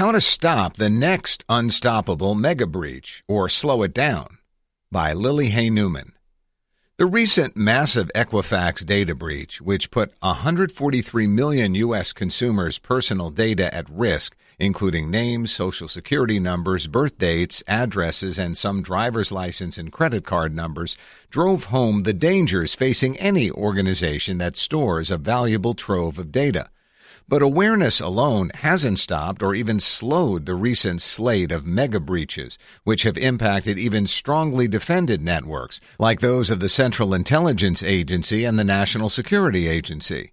How to Stop the Next Unstoppable Mega Breach or Slow It Down by Lily Hay Newman. The recent massive Equifax data breach, which put 143 million U.S. consumers' personal data at risk, including names, social security numbers, birth dates, addresses, and some driver's license and credit card numbers, drove home the dangers facing any organization that stores a valuable trove of data. But awareness alone hasn't stopped or even slowed the recent slate of mega breaches, which have impacted even strongly defended networks, like those of the Central Intelligence Agency and the National Security Agency.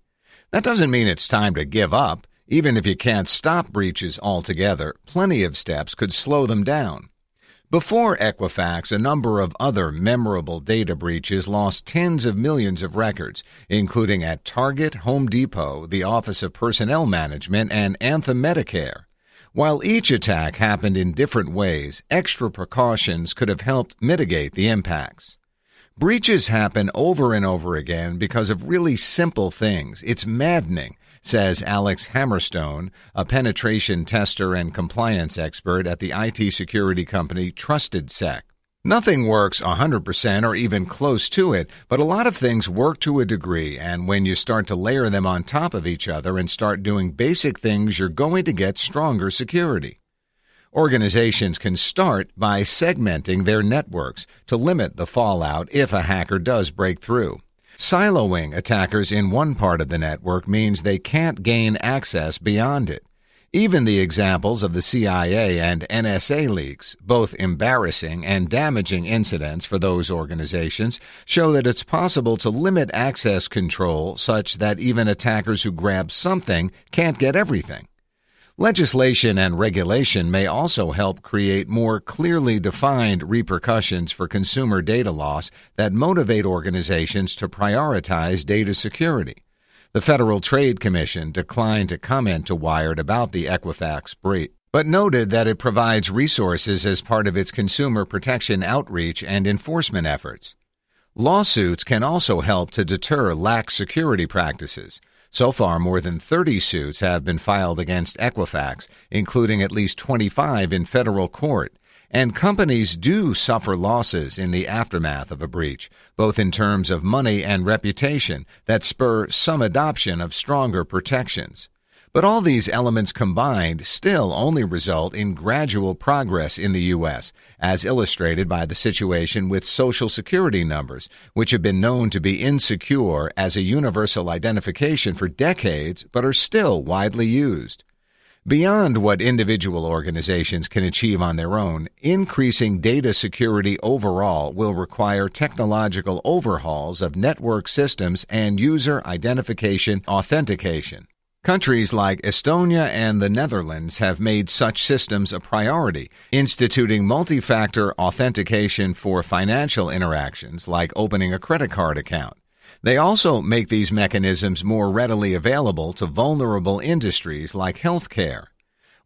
That doesn't mean it's time to give up. Even if you can't stop breaches altogether, plenty of steps could slow them down. Before Equifax, a number of other memorable data breaches lost tens of millions of records, including at Target, Home Depot, the Office of Personnel Management, and Anthem Medicare. While each attack happened in different ways, extra precautions could have helped mitigate the impacts. Breaches happen over and over again because of really simple things. It's maddening says Alex Hamerstone, a penetration tester and compliance expert at the IT security company TrustedSec. Nothing works 100% or even close to it, but a lot of things work to a degree, and when you start to layer them on top of each other and start doing basic things, you're going to get stronger security. Organizations can start by segmenting their networks to limit the fallout if a hacker does break through. Siloing attackers in one part of the network means they can't gain access beyond it. Even the examples of the CIA and NSA leaks, both embarrassing and damaging incidents for those organizations, show that it's possible to limit access control such that even attackers who grab something can't get everything. Legislation and regulation may also help create more clearly defined repercussions for consumer data loss that motivate organizations to prioritize data security. The Federal Trade Commission declined to comment to Wired about the Equifax breach, but noted that it provides resources as part of its consumer protection outreach and enforcement efforts. Lawsuits can also help to deter lax security practices. So far, more than 30 suits have been filed against Equifax, including at least 25 in federal court. And companies do suffer losses in the aftermath of a breach, both in terms of money and reputation, that spur some adoption of stronger protections. But all these elements combined still only result in gradual progress in the U.S., as illustrated by the situation with Social Security numbers, which have been known to be insecure as a universal identification for decades, but are still widely used. Beyond what individual organizations can achieve on their own, increasing data security overall will require technological overhauls of network systems and user identification authentication. Countries like Estonia and the Netherlands have made such systems a priority, instituting multi factor authentication for financial interactions like opening a credit card account. They also make these mechanisms more readily available to vulnerable industries like healthcare.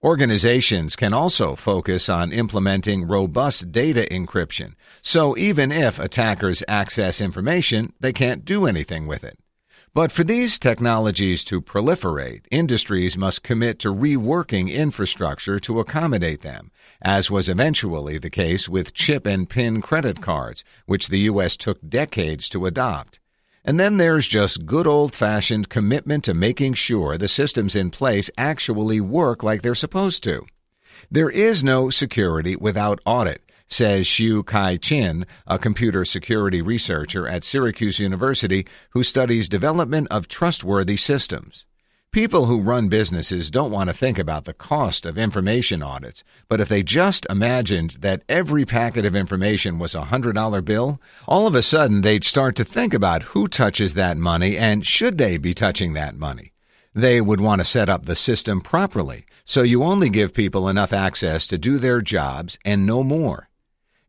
Organizations can also focus on implementing robust data encryption, so even if attackers access information, they can't do anything with it. But for these technologies to proliferate, industries must commit to reworking infrastructure to accommodate them, as was eventually the case with chip and pin credit cards, which the U.S. took decades to adopt. And then there's just good old fashioned commitment to making sure the systems in place actually work like they're supposed to. There is no security without audit, says Shiu-Kai Chin, a computer security researcher at Syracuse University who studies development of trustworthy systems. People who run businesses don't want to think about the cost of information audits, but if they just imagined that every packet of information was a $100 bill, all of a sudden they'd start to think about who touches that money and should they be touching that money. They would want to set up the system properly, so you only give people enough access to do their jobs and no more.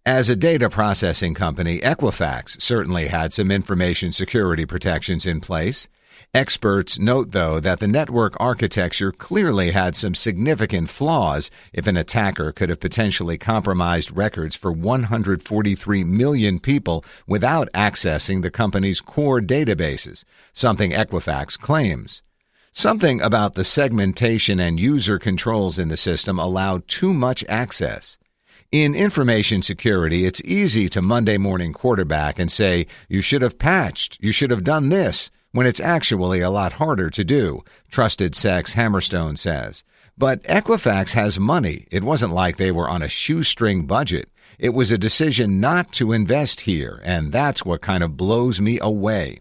As a data processing company, Equifax certainly had some information security protections in place. Experts note, though, that the network architecture clearly had some significant flaws if an attacker could have potentially compromised records for 143 million people without accessing the company's core databases, something Equifax claims. Something about the segmentation and user controls in the system allowed too much access. In information security, it's easy to Monday morning quarterback and say, you should have patched, you should have done this when it's actually a lot harder to do, Trusted Sex Hamerstone says. But Equifax has money. It wasn't like they were on a shoestring budget. It was a decision not to invest here, and that's what kind of blows me away.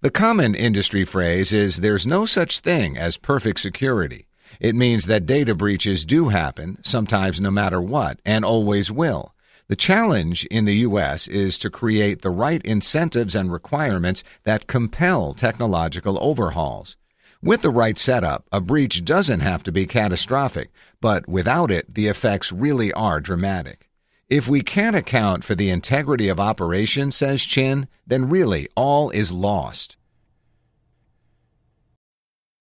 The common industry phrase is there's no such thing as perfect security. It means that data breaches do happen, sometimes no matter what, and always will. The challenge in the U.S. is to create the right incentives and requirements that compel technological overhauls. With the right setup, a breach doesn't have to be catastrophic, but without it, the effects really are dramatic. If we can't account for the integrity of operations, says Chin, then really all is lost.